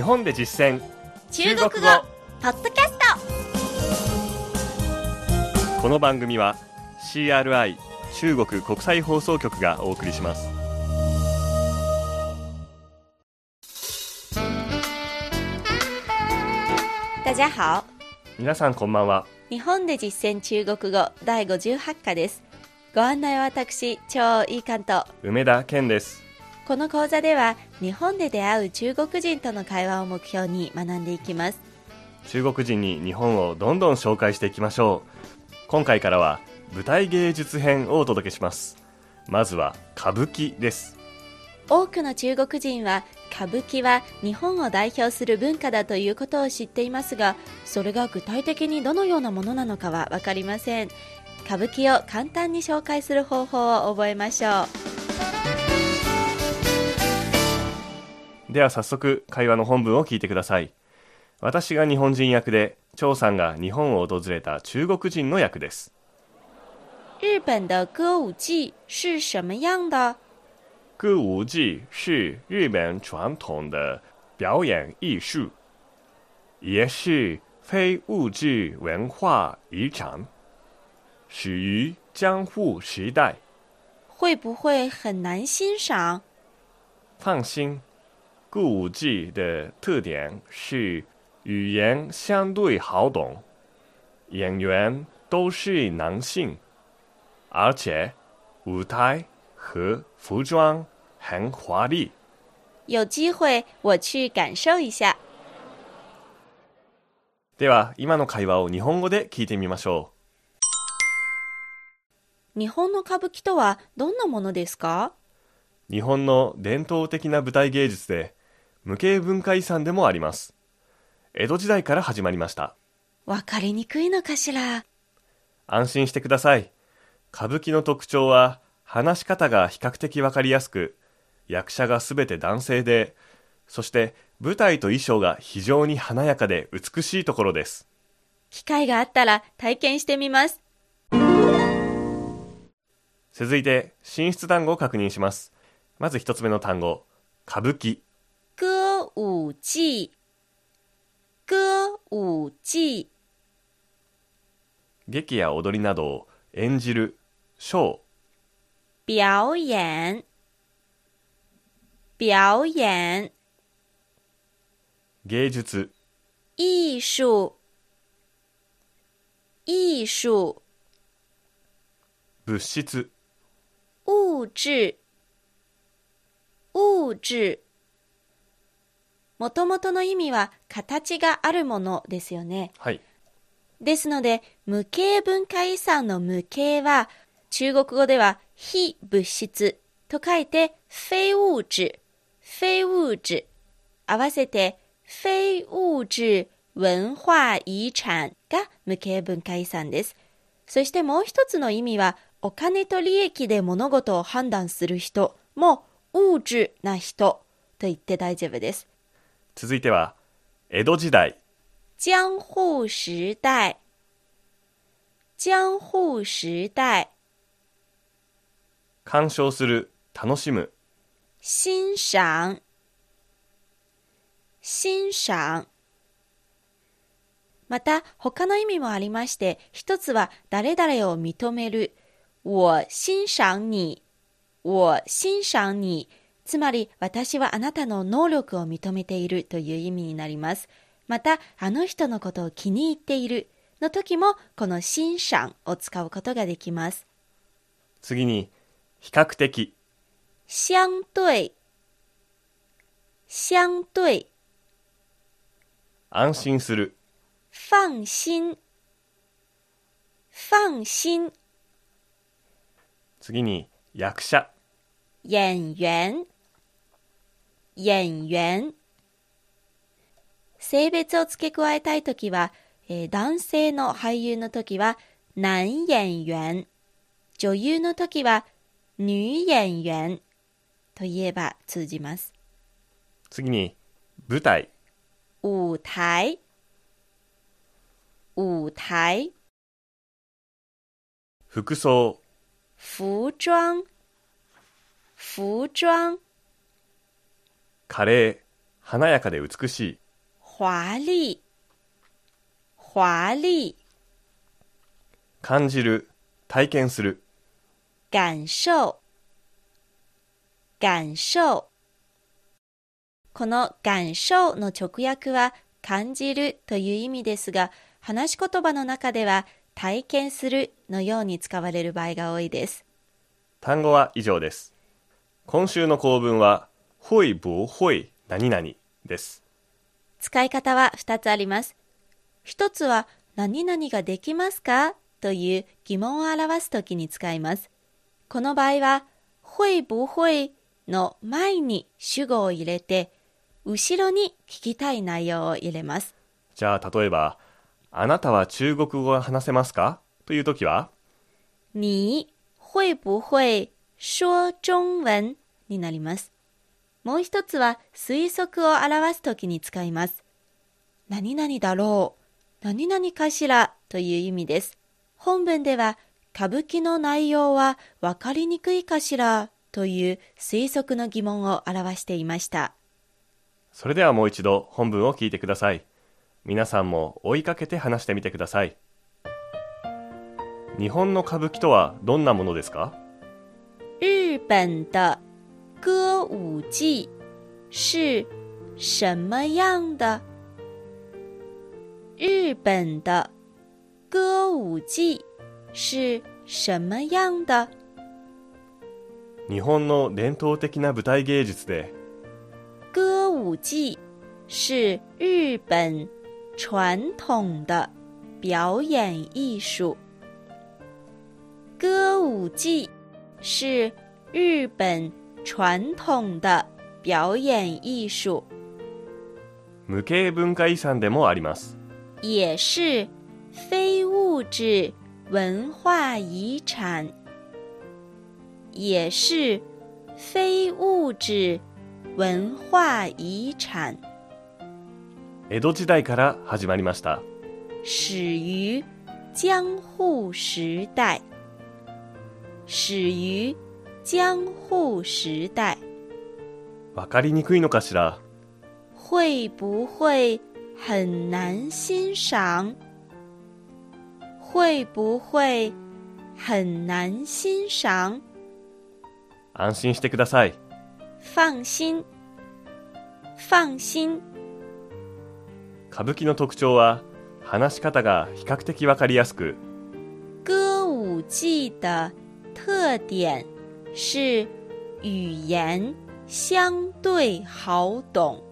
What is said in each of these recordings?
日本で実践。中国語。ポッドキャスこの番組は CRI 中国国際放送局がお送りします。ト大家好。皆さんこんばんは。日本で実践中国語第58課です。ご案内は私超いい関東梅田健ですこの講座では日本で出会う中国人との会話を目標に学んでいきます。中国人に日本をどんどん紹介していきましょう。今回からは舞台芸術編をお届けします。まずは歌舞伎です。多くの中国人は歌舞伎は日本を代表する文化だということを知っていますがそれが具体的にどのようなものなのかは分かりません。歌舞伎を簡単に紹介する方法を覚えましょうでは早速会話の本文を聞いてください。私が日本人役で張さんが日本を訪れた中国人の役です。日本的歌舞伎是什么样的？歌舞伎是日本传统的表演艺术，也是非物质文化遗产，始于江户时代。会不会很难欣赏？放心，歌舞伎的特点是语言相对好懂，演员都是男性，而且舞台和服装很华丽。有机会我去感受一下。では今の会話を日本語で聞いてみましょ日本の歌舞伎とはどんなものですか？う日本の伝統的な舞台芸術で無形文化遺産でもあります。江戸時代から始まりました。わかりにくいのかしら？安心してください。歌舞伎の特徴は話し方が比較的わかりやすく役者がすべて男性でそして舞台と衣装が非常に華やかで美しいところです。機会があったら体験してみます。続いて進出単語を確認します。まず一つ目の単語歌舞伎歌舞伎歌舞伎劇や踊りなどを演じるショー。表演表演芸術。艺术。艺术。物質。物质。物質もともとの意味は形があるものですよね。はいですので、無形文化遺産の無形は、中国語では非物質と書いて非物質、非物質。合わせて非物質文化遺産が無形文化遺産です。そしてもう一つの意味は、お金と利益で物事を判断する人も物質な人と言って大丈夫です。続いては江戸時代。江户时代，江户时代，鑑賞する楽しむ。欣赏，欣賞。また、他の意味もありまして、一つは誰々を認める。我欣賞你。我欣賞你。つまり、私はあなたの能力を認めているという意味になります。また、あの人のことを気に入っているの時も、この欣賞を使うことができます。次に比較的。相对，相对，安心する。放心，放心。次に役者。演员，演员。性別を付け加えたいときは、えー男性の俳優のときは男演員、女優のときは女演員。と言えば通じます。次に舞台。舞台，舞台，服装。服装，服装，カレー華やかで美しい。華麗、華麗、感じる、体験する。感受、感受。この感受の直訳は感じるという意味ですが、話し言葉の中では体験するのように使われる場合が多いです。単語は以上です。今週の構文は、会不会何々です。使い方は2つあります。一つは何々ができますか？という疑問を表すときに使います。この場合は、会不会の前に主語を入れて、後ろに聞きたい内容を入れます。じゃあ、例えば、あなたは中国語が話せますか？というときは、你会不会说中文になります。もう一つは推測を表すときに使います。何々だろう、何々かしらという意味です。本文では歌舞伎の内容はわかりにくいかしらという推測の疑問を表していました。それではもう一度本文を聞いてください。皆さんも追いかけて話してみてください。日本の歌舞伎とはどんなものですか？日本的歌舞伎是什么样的？日本的歌舞伎是什么样的？日本の伝統的な舞台芸術で歌舞伎是日本传统的表演艺术。歌舞伎是日本传统的表演艺术，無形文化遺産でもあります。也是非物质文化遗产，也是非物质文化遗产。江戸時代から始まりました。始于江户时代，始于江户时代，わかりにくいのかしら？会不会很难欣赏？会不会很难欣赏？安心してください。放心，放心。歌舞伎の特徴は話し方が比較的わかりやすく歌舞伎的特点是语言相对好懂。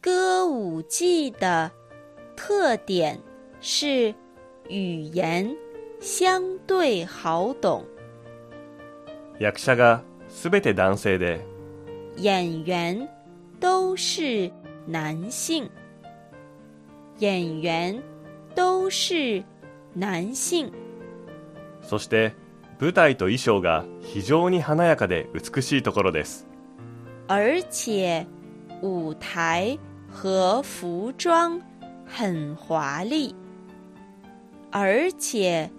歌舞伎的特点是语言相对好懂。役者がすべて男性で演员都是男性。演员都是男性。そして舞台と衣装が非常に華やかで美しいところです而且舞台和服装很华丽，而且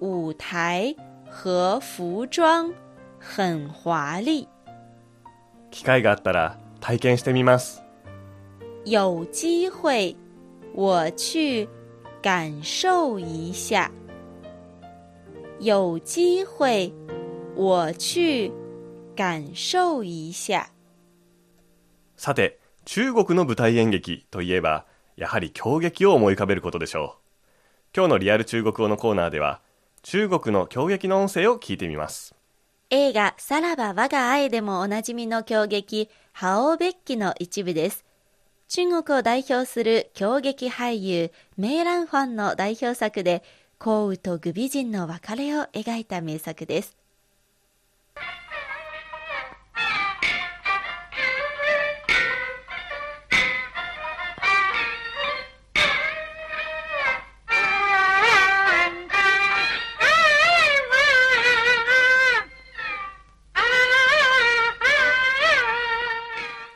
舞台和服装很华丽。機会があったら体験してみます有机会我去感受一下。有机会我去感受一下。さて中国の舞台演劇といえばやはり狂劇を思い浮かべることでしょう。今日のリアル中国語のコーナーでは中国の狂劇の音声を聞いてみます。映画「さらば我が愛」でもおなじみの狂劇「ハオベッキ」の一部です。中国を代表する狂劇俳優メイランファンの代表作で幸雨と愚美人の別れを描いた名作です。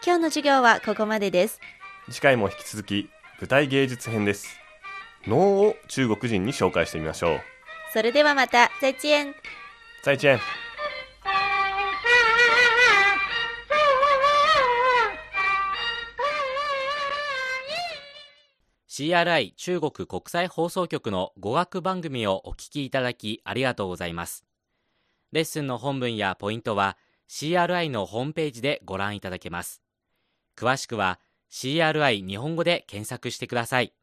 今日の授業はここまでです。次回も引き続き舞台芸術編です。能を中国人に紹介してみましょうそれではまた再见再见ー CRI 中国国際放送局の語学番組をお聞きいただきありがとうございます。レッスンの本文やポイントは CRI のホームページでご覧いただけます。詳しくは CRI 日本語で検索してください。